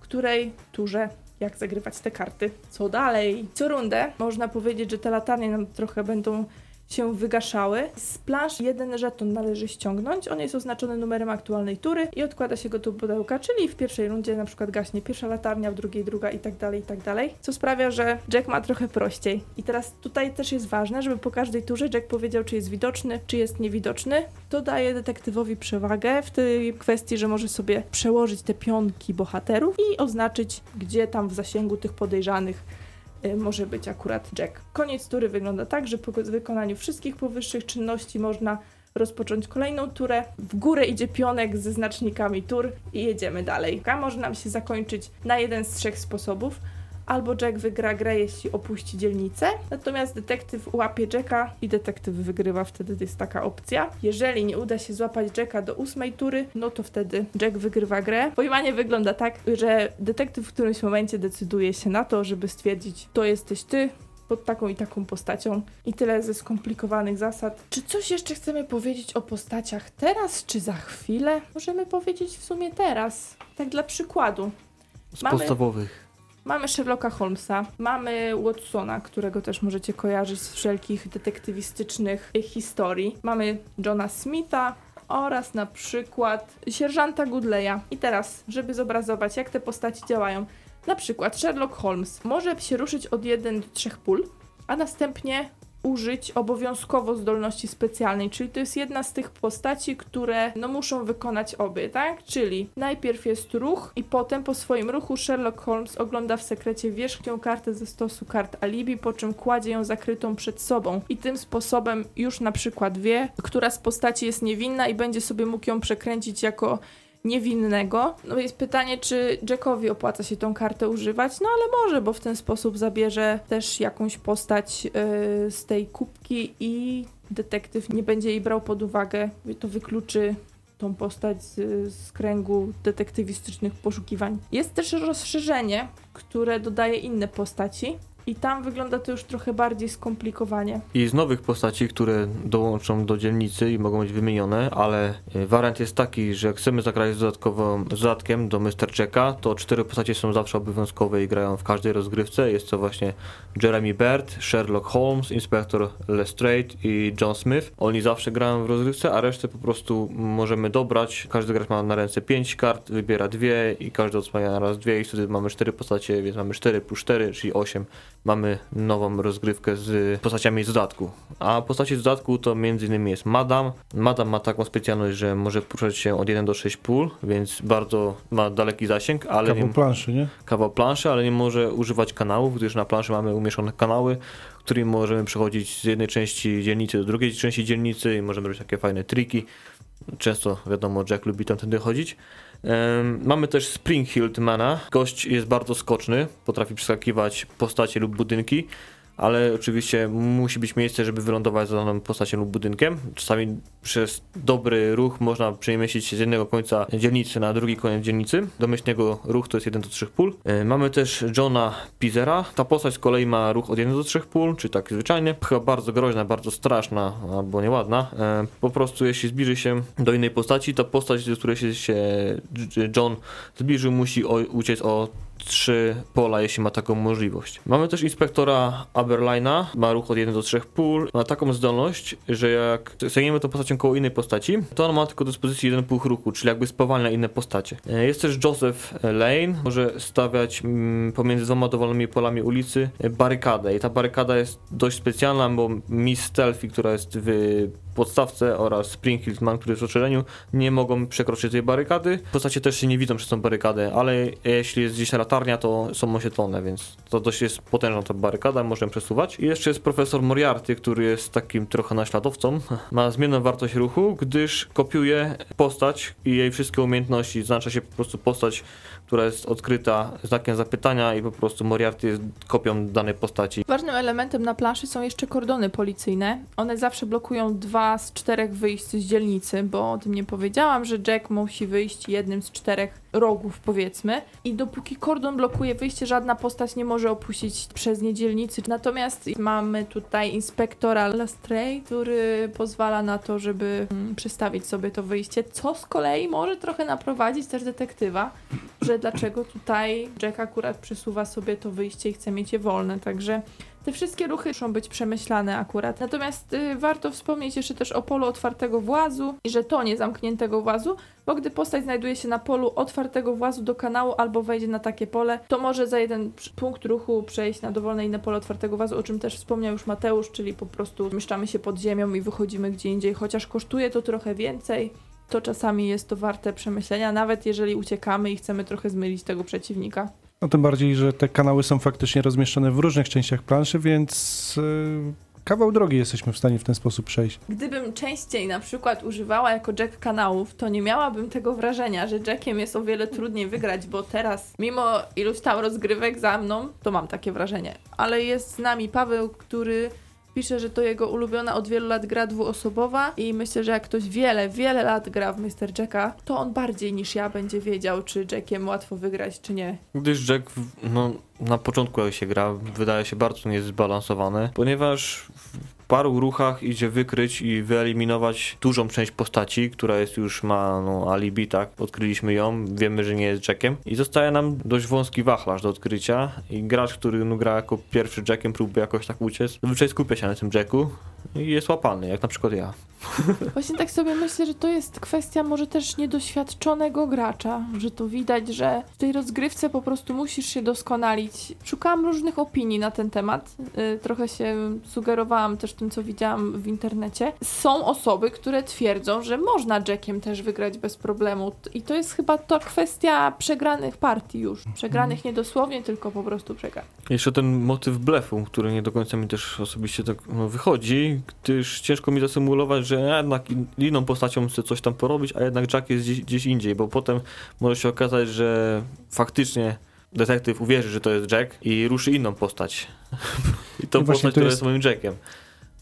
której turze jak zagrywać te karty. Co dalej? Co rundę można powiedzieć, że te latarnie nam trochę będą się wygaszały. Z jeden żeton należy ściągnąć. On jest oznaczony numerem aktualnej tury i odkłada się go do pudełka, czyli w pierwszej rundzie na przykład gaśnie pierwsza latarnia, w drugiej druga i tak dalej, i tak dalej. Co sprawia, że Jack ma trochę prościej. I teraz tutaj też jest ważne, żeby po każdej turze Jack powiedział, czy jest widoczny, czy jest niewidoczny. To daje detektywowi przewagę w tej kwestii, że może sobie przełożyć te pionki bohaterów i oznaczyć, gdzie tam w zasięgu tych podejrzanych może być akurat Jack. Koniec tury wygląda tak, że po wykonaniu wszystkich powyższych czynności można rozpocząć kolejną turę. W górę idzie pionek ze znacznikami tur i jedziemy dalej. Gra może nam się zakończyć na jeden z trzech sposobów. Albo Jack wygra grę, jeśli opuści dzielnicę, natomiast detektyw łapie Jacka i detektyw wygrywa, wtedy jest taka opcja. Jeżeli nie uda się złapać Jacka do ósmej tury, no to wtedy Jack wygrywa grę. Pojmanie wygląda tak, że detektyw w którymś momencie decyduje się na to, żeby stwierdzić, to jesteś ty, pod taką i taką postacią. I tyle ze skomplikowanych zasad. Czy coś jeszcze chcemy powiedzieć o postaciach teraz, czy za chwilę? Możemy powiedzieć w sumie teraz. Tak dla przykładu. Z Mamy- podstawowych. Mamy Sherlocka Holmesa, mamy Watsona, którego też możecie kojarzyć z wszelkich detektywistycznych historii. Mamy Johna Smitha oraz na przykład sierżanta Goodleya. I teraz, żeby zobrazować, jak te postaci działają. Na przykład Sherlock Holmes może się ruszyć od 1 do 3 pól, a następnie użyć obowiązkowo zdolności specjalnej, czyli to jest jedna z tych postaci, które no muszą wykonać obie, tak? Czyli najpierw jest ruch i potem po swoim ruchu Sherlock Holmes ogląda w sekrecie wierzchnią kartę ze stosu kart alibi, po czym kładzie ją zakrytą przed sobą i tym sposobem już na przykład wie, która z postaci jest niewinna i będzie sobie mógł ją przekręcić jako niewinnego. No jest pytanie, czy Jackowi opłaca się tą kartę używać? No ale może, bo w ten sposób zabierze też jakąś postać yy, z tej kubki i detektyw nie będzie jej brał pod uwagę. To wykluczy tą postać z, z kręgu detektywistycznych poszukiwań. Jest też rozszerzenie, które dodaje inne postaci. I tam wygląda to już trochę bardziej skomplikowanie. I z nowych postaci, które dołączą do dzielnicy i mogą być wymienione, ale y, wariant jest taki, że chcemy zagrać z dodatkiem do Mr. Checka, to cztery postacie są zawsze obowiązkowe i grają w każdej rozgrywce. Jest to właśnie Jeremy Baird, Sherlock Holmes, Inspektor Lestrade i John Smith. Oni zawsze grają w rozgrywce, a resztę po prostu możemy dobrać. Każdy gracz ma na ręce pięć kart, wybiera dwie i każdy odsłania na raz dwie i wtedy mamy cztery postacie, więc mamy 4 plus 4, czyli 8 mamy nową rozgrywkę z postaciami z dodatku. A postaci z dodatku to m.in. jest Madam. Madam ma taką specjalność, że może poruszać się od 1 do 6 pól, więc bardzo ma daleki zasięg, ale Kawał planszy, nie? kawał planszy, ale nie może używać kanałów, gdyż na planszy mamy umieszczone kanały, którymi możemy przechodzić z jednej części dzielnicy do drugiej części dzielnicy i możemy robić takie fajne triki. Często wiadomo, Jack lubi tamtędy chodzić. Em, mamy też Spring Mana. Gość jest bardzo skoczny, potrafi przeskakiwać postacie lub budynki, ale oczywiście musi być miejsce, żeby wylądować za daną postacią lub budynkiem. Czasami przez dobry ruch można przemieścić się z jednego końca dzielnicy na drugi koniec dzielnicy. Domyślnego ruch to jest 1 do 3 pól. E, Mamy też Johna Pizera. Ta postać z kolei ma ruch od 1 do 3 pól, czyli tak zwyczajnie. Chyba bardzo groźna, bardzo straszna albo nieładna. E, Po prostu jeśli zbliży się do innej postaci, to postać, do której się, John zbliżył, musi uciec o trzy pola, jeśli ma taką możliwość. Mamy też inspektora Aberlina, ma ruch od 1 do 3 pól, ma taką zdolność, że jak staniemy tą postacią koło innej postaci, to on ma tylko do dyspozycji jeden punkt ruchu, czyli jakby spowalnia inne postacie. E, Jest też Joseph Lane, może stawiać mm, pomiędzy dwoma dowolnymi polami ulicy e, barykadę i ta barykada jest dość specjalna, bo Miss Stealthy, która jest w podstawce oraz Springfield Man, który jest w oczereniu, nie mogą przekroczyć tej barykady. Postacie też się nie widzą przez tą barykadę, ale jeśli jest gdzieś latarnia, to są oświetlone, więc to dość jest potężna ta barykada, możemy przesuwać. I jeszcze jest profesor Moriarty, który jest takim trochę naśladowcą. Ma zmienną wartość ruchu, gdyż kopiuje postać i jej wszystkie umiejętności. Znaczy się po prostu postać, która jest odkryta znakiem zapytania i po prostu Moriarty jest kopią danej postaci. Ważnym elementem na planszy są jeszcze kordony policyjne. One zawsze blokują dwa z czterech wyjść z dzielnicy, bo o tym nie powiedziałam, że Jack musi wyjść jednym z czterech rogów, powiedzmy. I dopóki kordon blokuje wyjście, żadna postać nie może opuścić przez nie dzielnicy. Natomiast mamy tutaj inspektora Lestray, który pozwala na to, żeby mm, przestawić sobie to wyjście, co z kolei może trochę naprowadzić też detektywa, że dlaczego tutaj Jack akurat przesuwa sobie to wyjście i chce mieć je wolne. Także te wszystkie ruchy muszą być przemyślane akurat. Natomiast y, warto wspomnieć jeszcze też o polu otwartego włazu i żetonie zamkniętego włazu, bo gdy postać znajduje się na polu otwartego włazu do kanału albo wejdzie na takie pole, to może za jeden punkt ruchu przejść na dowolne inne pole otwartego włazu, o czym też wspomniał już Mateusz, czyli po prostu mieszczamy się pod ziemią i wychodzimy gdzie indziej, chociaż kosztuje to trochę więcej. To czasami jest to warte przemyślenia, nawet jeżeli uciekamy i chcemy trochę zmylić tego przeciwnika. No tym bardziej, że te kanały są faktycznie rozmieszczone w różnych częściach planszy, więc yy, kawał drogi jesteśmy w stanie w ten sposób przejść. Gdybym częściej na przykład używała jako Jack kanałów, to nie miałabym tego wrażenia, że Jackiem jest o wiele trudniej wygrać, bo teraz, mimo iluś tam rozgrywek za mną, to mam takie wrażenie. Ale jest z nami Paweł, który pisze, że to jego ulubiona od wielu lat gra dwuosobowa i myślę, że jak ktoś wiele, wiele lat gra w Mr. Jacka, to on bardziej niż ja będzie wiedział, czy Jackiem łatwo wygrać, czy nie. Gdyż Jack, no, na początku jak się gra, wydaje się bardzo niezbalansowany, ponieważ paru ruchach idzie wykryć i wyeliminować dużą część postaci, która jest już ma no, alibi, tak, odkryliśmy ją, wiemy, że nie jest Jackiem. I zostaje nam dość wąski wachlarz do odkrycia i gracz, który no, gra jako pierwszy Jackiem, próbuje jakoś tak uciec, zazwyczaj skupia się na tym Jacku i jest łapany, jak na przykład ja. Właśnie tak sobie myślę, że to jest kwestia może też niedoświadczonego gracza, że to widać, że w tej rozgrywce po prostu musisz się doskonalić. Szukałam różnych opinii na ten temat, y, trochę się sugerowałam też tym, co widziałam w internecie. Są osoby, które twierdzą, że można Jackiem też wygrać bez problemu i to jest chyba to kwestia przegranych partii już. Przegranych nie dosłownie, tylko po prostu przegranych. Jeszcze ten motyw blefu, który nie do końca mi też osobiście tak no, wychodzi, gdyż ciężko mi zasymulować, że ja jednak in- inną postacią chcę coś tam porobić, a jednak Jack jest gdzieś, gdzieś indziej, bo potem może się okazać, że faktycznie detektyw uwierzy, że to jest Jack i ruszy inną postać. I tą I postać, to która jest moim Jackiem.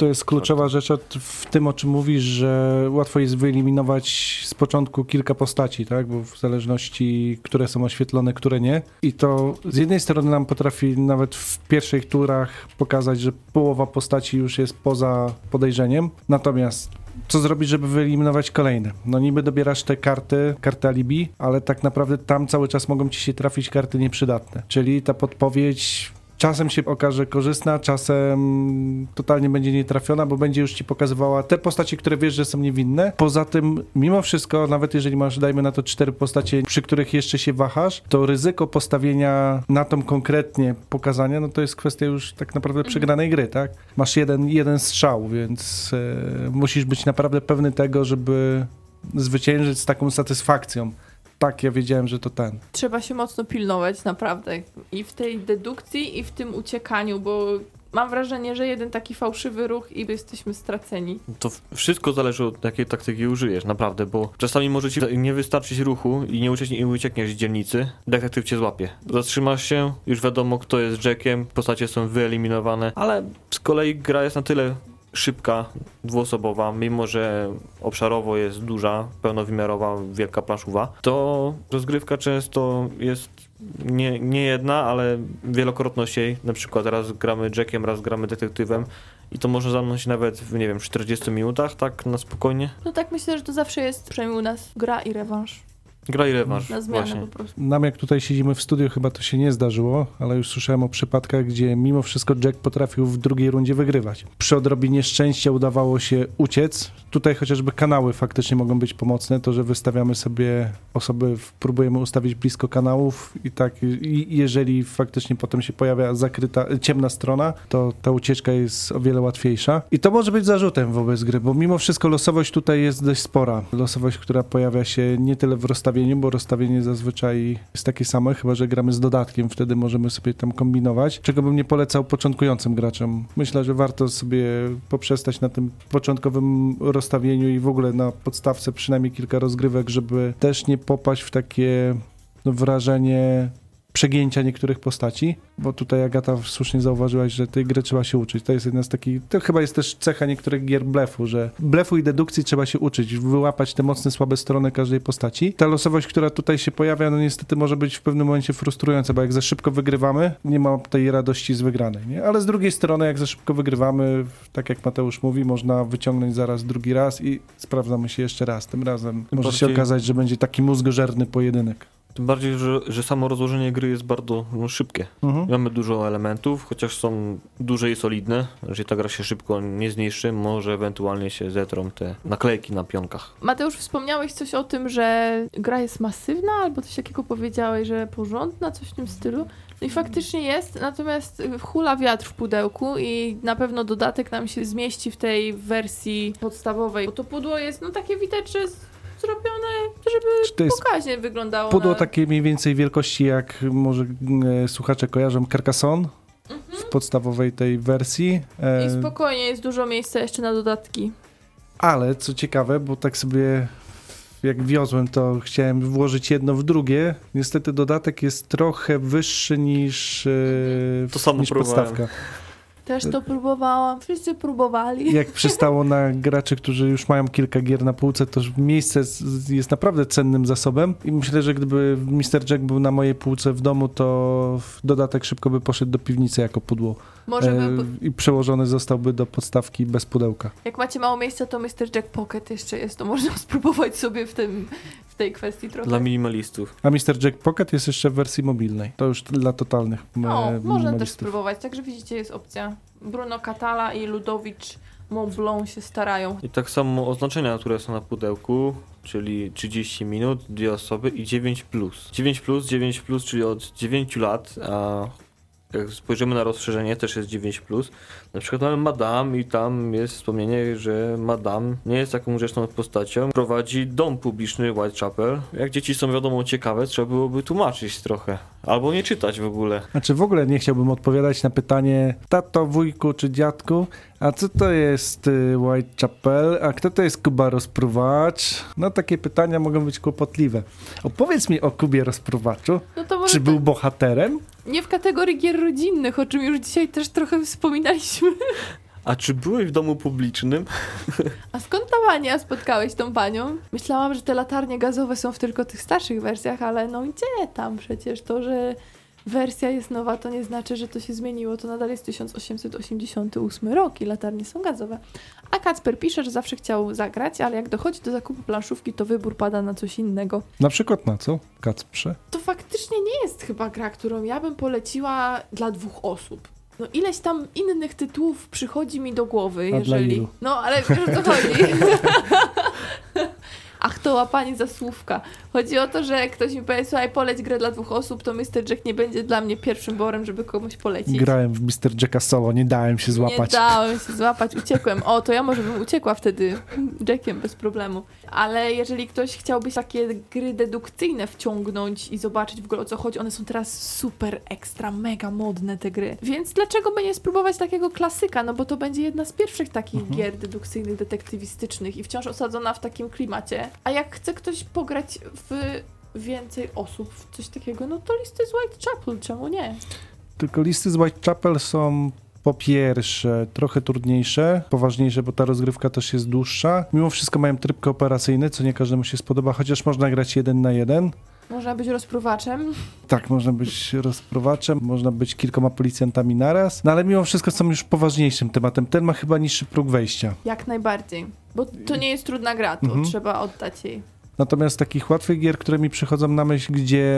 To jest kluczowa rzecz w tym, o czym mówisz, że łatwo jest wyeliminować z początku kilka postaci, tak? Bo w zależności, które są oświetlone, które nie. I to z jednej strony nam potrafi nawet w pierwszych turach pokazać, że połowa postaci już jest poza podejrzeniem. Natomiast co zrobić, żeby wyeliminować kolejne? No niby dobierasz te karty, karty alibi, ale tak naprawdę tam cały czas mogą ci się trafić karty nieprzydatne. Czyli ta podpowiedź czasem się okaże korzystna, czasem totalnie będzie nietrafiona, bo będzie już ci pokazywała te postacie, które wiesz, że są niewinne. Poza tym, mimo wszystko, nawet jeżeli masz, dajmy na to cztery postacie, przy których jeszcze się wahasz, to ryzyko postawienia na tą konkretnie pokazania, no to jest kwestia już tak naprawdę przegranej gry, tak? Masz jeden, jeden strzał, więc e, musisz być naprawdę pewny tego, żeby zwyciężyć z taką satysfakcją. Tak, ja wiedziałem, że to ten. trzeba się mocno pilnować, naprawdę. I w tej dedukcji, i w tym uciekaniu, bo mam wrażenie, że jeden taki fałszywy ruch i jesteśmy straceni. To wszystko zależy od jakiej taktyki użyjesz, naprawdę, bo czasami może ci nie wystarczyć ruchu i nie ucieknie, i uciekniesz z dzielnicy, detektyw cię złapie. Zatrzymasz się, już wiadomo kto jest Jackiem, postacie są wyeliminowane, ale z kolei gra jest na tyle szybka, dwuosobowa, mimo że obszarowo jest duża, pełnowymiarowa, wielka planszowa, to rozgrywka często jest nie, nie jedna, ale wielokrotność jej. Na przykład raz gramy Jackiem, raz gramy detektywem i to może zamknąć nawet w, nie wiem, 40 minutach, tak na spokojnie. No tak myślę, że to zawsze jest, przynajmniej u nas, gra i rewanż. Gra i rewanż, Na zmianę właśnie. po prostu. Nam jak tutaj siedzimy w studiu, chyba to się nie zdarzyło, ale już słyszałem o przypadkach, gdzie mimo wszystko Jack potrafił w drugiej rundzie wygrywać. Przy odrobinie szczęścia udawało się uciec. Tutaj chociażby kanały faktycznie mogą być pomocne, to, że wystawiamy sobie osoby, próbujemy ustawić blisko kanałów i tak, i jeżeli faktycznie potem się pojawia zakryta, ciemna strona, to ta ucieczka jest o wiele łatwiejsza. I to może być zarzutem wobec gry, bo mimo wszystko losowość tutaj jest dość spora. Losowość, która pojawia się nie tyle w rozstawieniu, bo rozstawienie zazwyczaj jest takie same, chyba że gramy z dodatkiem, wtedy możemy sobie tam kombinować, czego bym nie polecał początkującym graczom. Myślę, że warto sobie poprzestać na tym początkowym rozstawieniu i w ogóle na podstawce przynajmniej kilka rozgrywek, żeby też nie popaść w takie no, wrażenie przegięcia niektórych postaci, bo tutaj Agata słusznie zauważyłaś, że tej gry trzeba się uczyć. To jest jedna z takich, to chyba jest też cecha niektórych gier blefu, że blefu i dedukcji trzeba się uczyć, wyłapać te mocne, słabe strony każdej postaci. Ta losowość, która tutaj się pojawia, no niestety może być w pewnym momencie frustrująca, bo jak za szybko wygrywamy, nie ma tej radości z wygranej, nie? Ale z drugiej strony, jak za szybko wygrywamy, tak jak Mateusz mówi, można wyciągnąć zaraz drugi raz i sprawdzamy się jeszcze raz. Tym razem może się bardziej- okazać, że będzie taki mózgożerny pojedynek. Tym bardziej, że, że samo rozłożenie gry jest bardzo no, szybkie. Mhm. Mamy dużo elementów, chociaż są duże i solidne, że ta gra się szybko nie zniszczy, może ewentualnie się zetrą te naklejki na pionkach. Mateusz, wspomniałeś coś o tym, że gra jest masywna, albo coś takiego powiedziałeś, że porządna, coś w tym stylu. No i faktycznie jest, natomiast hula wiatr w pudełku i na pewno dodatek nam się zmieści w tej wersji podstawowej. Bo to pudło jest, no takie widać, że jest zrobione, żeby To jest pokaźnie wyglądało. Pudło na... takiej mniej więcej wielkości, jak może e, słuchacze kojarzą Carcassonne w podstawowej tej wersji. E, I spokojnie, jest dużo miejsca jeszcze na dodatki. ale co ciekawe, bo tak sobie jak wiozłem, to chciałem włożyć jedno w drugie. Niestety dodatek jest trochę wyższy niż, e, To samo niż próbowałem. podstawka. Też to próbowałam, wszyscy próbowali. Jak przystało na graczy, którzy już mają kilka gier na półce, to miejsce jest naprawdę cennym zasobem i myślę, że gdyby Mr. Jack był na mojej półce w domu, to dodatek szybko by poszedł do piwnicy jako pudło. Może E, by, I przełożony zostałby do podstawki bez pudełka. jak macie mało miejsca, to Mr. Jack Pocket jeszcze jest, to można spróbować sobie w, tym, w tej kwestii trochę. Dla minimalistów. A Mr. Jack Pocket jest jeszcze w wersji mobilnej. To już dla totalnych No, można też spróbować, także widzicie, jest opcja. Bruno Catala i Ludowicz Mont Blanc się starają. I tak samo oznaczenia, które są na pudełku, czyli 30 minut, dwie osoby i 9 plus. 9 plus, 9 plus, czyli od 9 lat, a jak spojrzymy na rozszerzenie, też jest 9 plus. Na przykład mamy Madame i tam jest wspomnienie, że Madame nie jest taką grzeczną postacią. Prowadzi dom publiczny Whitechapel. Jak dzieci są wiadomo ciekawe, trzeba byłoby tłumaczyć trochę. Albo nie czytać w ogóle. Znaczy w ogóle nie chciałbym odpowiadać na pytanie tato, wujku czy dziadku, a co to jest y, Whitechapel, a kto to jest Kuba Rozpruwacz? No takie pytania mogą być kłopotliwe. Opowiedz mi o Kubie Rozpruwaczu. No to może Czy był bohaterem? nie w kategorii gier rodzinnych, o czym już dzisiaj też trochę wspominaliśmy. A czy byłeś w domu publicznym? A skąd ta Wania spotkałeś tą panią? Myślałam, że te latarnie gazowe są w tylko tych starszych wersjach, ale no gdzie tam przecież to, że wersja jest nowa, to nie znaczy, że to się zmieniło. To nadal jest 1888 rok i latarnie są gazowe. A Kacper pisze, że zawsze chciał zagrać, ale jak dochodzi do zakupu planszówki, to wybór pada na coś innego. Na przykład na co? Kacprze? To faktycznie nie jest chyba gra, którą ja bym poleciła dla dwóch osób. No ileś tam innych tytułów przychodzi mi do głowy, dla jeżeli... No ale wiesz o co chodzi. Ach, to łapanie za słówka. Chodzi o to, że jak ktoś mi powie, słuchaj, poleć grę dla dwóch osób, to Mr. Jack nie będzie dla mnie pierwszym borem, żeby komuś polecić. Grałem w Mr. Jacka solo, nie dałem się Nie złapać. dałem się złapać, uciekłem. O, to ja może bym uciekła wtedy Jackiem bez problemu. Ale jeżeli ktoś chciałby takie gry dedukcyjne wciągnąć i zobaczyć w ogóle o co chodzi, one są teraz super ekstra, mega modne te gry. Więc dlaczego by nie spróbować takiego klasyka? No bo to będzie jedna z pierwszych takich Mhm. gier dedukcyjnych, detektywistycznych i wciąż osadzona w takim klimacie. A jak chce ktoś pograć w więcej osób w coś takiego, no to listy z Whitechapel, czemu nie? Tylko listy z Whitechapel są po pierwsze trochę trudniejsze, poważniejsze, bo ta rozgrywka też jest dłuższa. Mimo wszystko mają tryb kooperacyjny, co nie każdemu się spodoba, chociaż można grać jeden na jeden. Można być rozpruwaczem. Tak, można być rozprowaczem, można być kilkoma policjantami naraz, no ale mimo wszystko są już poważniejszym tematem. Ten ma chyba niższy próg wejścia. Jak najbardziej. Bo to nie jest trudna gra, to Mhm. trzeba oddać jej. Natomiast takich łatwych gier, które mi przychodzą na myśl, gdzie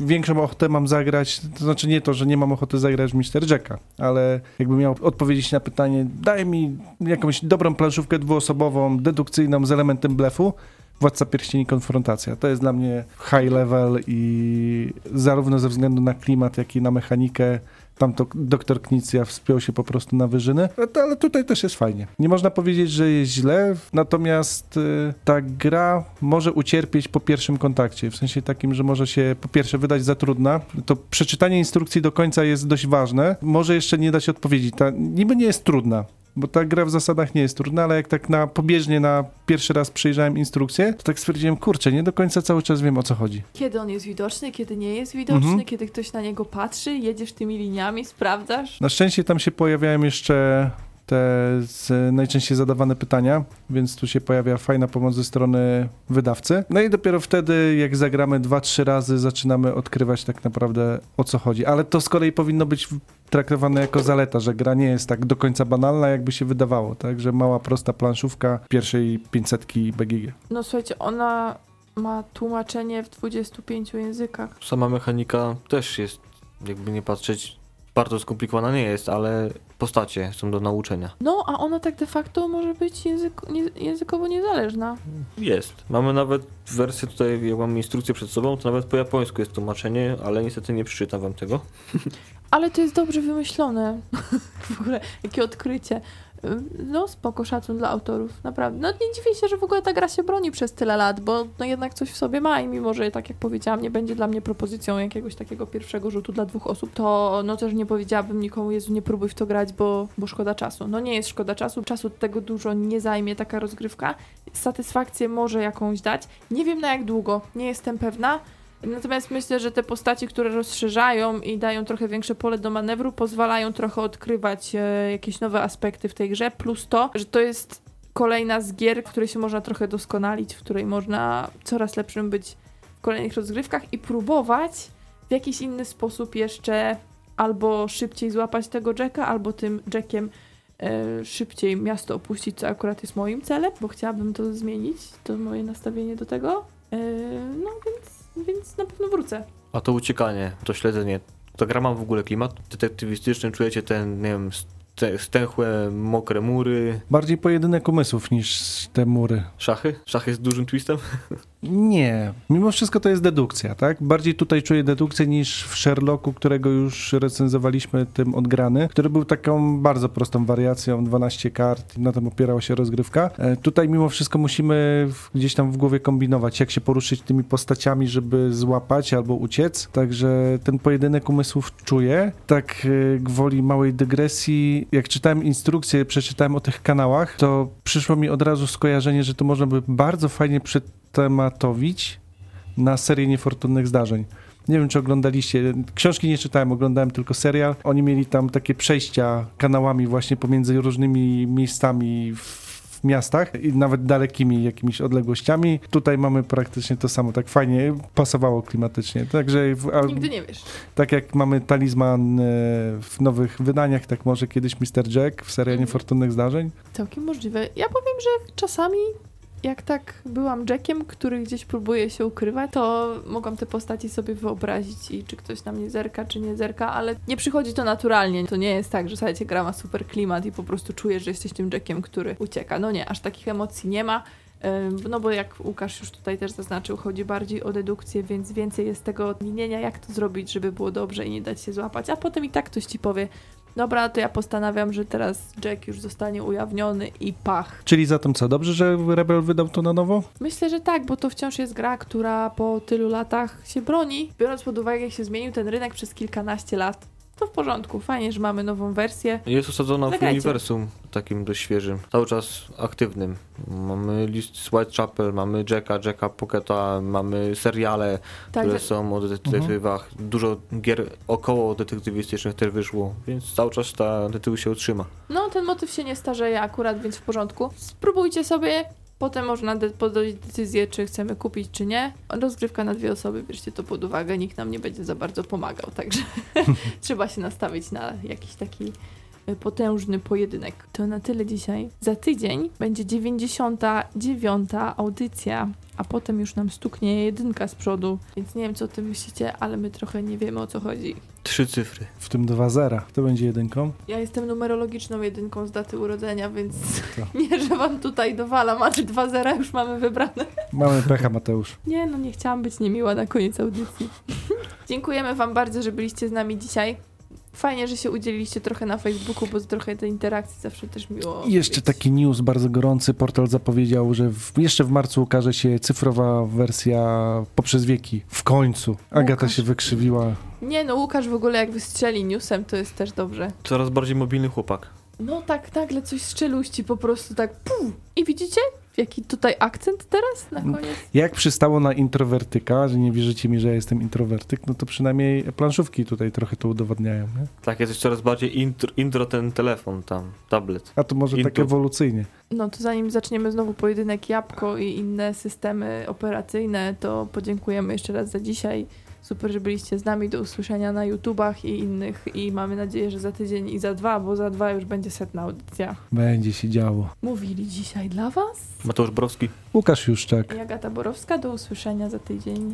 większą ochotę mam zagrać, to znaczy nie to, że nie mam ochoty zagrać w Mr. Jacka, ale jakbym miał odpowiedzieć na pytanie, daj mi jakąś dobrą planszówkę dwuosobową, dedukcyjną z elementem blefu, Władca Pierścieni Konfrontacja. To jest dla mnie high level i zarówno ze względu na klimat, jak i na mechanikę tam to doktor Knicja wspiął się po prostu na wyżyny, ale tutaj też jest fajnie. Nie można powiedzieć, że jest źle, natomiast y, ta gra może ucierpieć po pierwszym kontakcie, w sensie takim, że może się po pierwsze wydać za trudna, to przeczytanie instrukcji do końca jest dość ważne, może jeszcze nie dać odpowiedzi, ta niby nie jest trudna, bo ta gra w zasadach nie jest trudna, ale jak tak na pobieżnie na pierwszy raz przejrzałem instrukcję, to tak stwierdziłem, kurczę, nie do końca cały czas wiem o co chodzi. Kiedy on jest widoczny, kiedy nie jest widoczny, Mhm. kiedy ktoś na niego patrzy, jedziesz tymi liniami, sprawdzasz. Na szczęście tam się pojawiają jeszcze te z, najczęściej zadawane pytania, więc tu się pojawia fajna pomoc ze strony wydawcy. No i dopiero wtedy, jak zagramy dwa, trzy razy, zaczynamy odkrywać tak naprawdę o co chodzi. Ale to z kolei powinno być traktowane jako zaleta, że gra nie jest tak do końca banalna, jakby się wydawało, tak? Że mała, prosta planszówka pierwszej 500 BGG. No słuchajcie, ona ma tłumaczenie w 25 językach. Sama mechanika też jest, jakby nie patrzeć, bardzo skomplikowana nie jest, ale postacie są do nauczenia. No, a ona tak de facto może być język, nie, językowo niezależna. Jest. Mamy nawet wersję tutaj, jak mam instrukcję przed sobą, to nawet po japońsku jest tłumaczenie, ale niestety nie przeczytam wam tego. Ale to jest dobrze wymyślone. w ogóle, jakie odkrycie. No spoko, szacun dla autorów, naprawdę. No nie dziwię się, że w ogóle ta gra się broni przez tyle lat, bo no jednak coś w sobie ma i mimo, że tak jak powiedziałam, nie będzie dla mnie propozycją jakiegoś takiego pierwszego rzutu dla dwóch osób, to no też nie powiedziałabym nikomu, Jezu, nie próbuj w to grać, bo, bo szkoda czasu. No nie jest szkoda czasu, czasu tego dużo nie zajmie taka rozgrywka. Satysfakcję może jakąś dać. Nie wiem na jak długo, nie jestem pewna, Natomiast myślę, że te postaci, które rozszerzają i dają trochę większe pole do manewru, pozwalają trochę odkrywać e, jakieś nowe aspekty w tej grze. Plus to, że to jest kolejna z gier, w której się można trochę doskonalić, w której można coraz lepszym być w kolejnych rozgrywkach i próbować w jakiś inny sposób jeszcze albo szybciej złapać tego Jacka, albo tym Jackiem e, szybciej miasto opuścić, co akurat jest moim celem, bo chciałabym to zmienić, to moje nastawienie do tego. E, no więc więc na pewno wrócę. A to uciekanie, to śledzenie, ta gra ma w ogóle klimat detektywistyczny, czujecie ten, nie wiem, Stęchłe, mokre mury. Bardziej pojedynek umysłów niż te mury. Szachy? Szachy z dużym twistem? Nie. Mimo wszystko to jest dedukcja, tak? Bardziej tutaj czuję dedukcję niż w Sherlocku, którego już recenzowaliśmy tym odgrany, który był taką bardzo prostą wariacją, 12 kart, na tym opierała się rozgrywka. E, Tutaj mimo wszystko musimy gdzieś tam w głowie kombinować, jak się poruszyć tymi postaciami, żeby złapać albo uciec. Także ten pojedynek umysłów czuję. Tak e, gwoli małej dygresji, jak czytałem instrukcję, przeczytałem o tych kanałach, to przyszło mi od razu skojarzenie, że to można by bardzo fajnie przetematowić na serię niefortunnych zdarzeń. Nie wiem, czy oglądaliście. Książki nie czytałem, oglądałem tylko serial. Oni mieli tam takie przejścia kanałami właśnie pomiędzy różnymi miejscami w, w miastach i nawet dalekimi jakimiś odległościami. Tutaj mamy praktycznie to samo, tak fajnie pasowało klimatycznie. Także w, a, Nigdy nie wiesz. tak jak mamy talizman e, w nowych wydaniach, tak może kiedyś Mr. Jack w serii Mhm. niefortunnych zdarzeń. Całkiem możliwe. Ja powiem, że czasami jak tak byłam Jackiem, który gdzieś próbuje się ukrywać, to mogłam te postaci sobie wyobrazić i czy ktoś na mnie zerka, czy nie zerka, ale nie przychodzi to naturalnie. To nie jest tak, że słuchajcie, gra ma super klimat i po prostu czujesz, że jesteś tym Jackiem, który ucieka. No nie, aż takich emocji nie ma. No bo jak Łukasz już tutaj też zaznaczył, chodzi bardziej o dedukcję, więc więcej jest tego minienia, jak to zrobić, żeby było dobrze i nie dać się złapać, a potem i tak ktoś ci powie, dobra, to ja postanawiam, że teraz Jack już zostanie ujawniony i pach. Czyli zatem co, dobrze, że Rebel wydał to na nowo? Myślę, że tak, bo to wciąż jest gra, która po tylu latach się broni. Biorąc pod uwagę, jak się zmienił ten rynek przez kilkanaście lat, to w porządku. Fajnie, że mamy nową wersję. Jest osadzona w uniwersum takim dość świeżym, cały czas aktywnym. Mamy list z Whitechapel, mamy Jacka, Jacka Pocketa, mamy seriale, Tak, które że- są o detektywach. Dużo gier około detektywistycznych też wyszło, więc cały czas ta tytuł się utrzyma. no ten motyw się nie starzeje akurat, więc w porządku. Spróbujcie sobie, potem można de- podjąć decyzję, czy chcemy kupić, czy nie. Rozgrywka na dwie osoby, bierzcie to pod uwagę, nikt nam nie będzie za bardzo pomagał, także trzeba się nastawić na jakiś taki potężny pojedynek. To na tyle dzisiaj. Za tydzień będzie 99. audycja, a potem już nam stuknie jedynka z przodu, więc nie wiem co o tym myślicie, ale my trochę nie wiemy o co chodzi. Trzy cyfry. W tym dwa zera. To będzie jedynką. Ja jestem numerologiczną jedynką z daty urodzenia, więc To. nie, że wam tutaj dowalam, ale dwa zera już mamy wybrane. Mamy pecha, Mateusz. Nie, no nie chciałam być niemiła na koniec audycji. Dziękujemy wam bardzo, że byliście z nami dzisiaj. Fajnie, że się udzieliliście trochę na Facebooku, bo trochę tej interakcji zawsze też miło. Jeszcze mieć. taki news bardzo gorący. Portal zapowiedział, że w, jeszcze w marcu ukaże się cyfrowa wersja poprzez wieki. W końcu. Agata Łukasz. się wykrzywiła. Nie no, Łukasz w ogóle jak wystrzeli newsem, to jest też dobrze. Coraz bardziej mobilny chłopak. No tak, nagle coś z czeluści po prostu tak pum. I widzicie? Jaki tutaj akcent teraz na koniec? Jak przystało na introwertyka, że nie wierzycie mi, że ja jestem introwertyk, no to przynajmniej planszówki tutaj trochę to udowadniają. Nie? Tak, jest coraz bardziej intro, intro ten telefon tam, tablet. A to może tak Intu. ewolucyjnie. No to zanim zaczniemy znowu pojedynek Jabłko i inne systemy operacyjne, to podziękujemy jeszcze raz za dzisiaj. Super, że byliście z nami. Do usłyszenia na YouTubach i innych. I mamy nadzieję, że za tydzień i za dwa, bo za dwa już będzie setna audycja. Będzie się działo. Mówili dzisiaj dla Was Mateusz Borowski. Łukasz Juszczak. i Agata Borowska. Do usłyszenia za tydzień.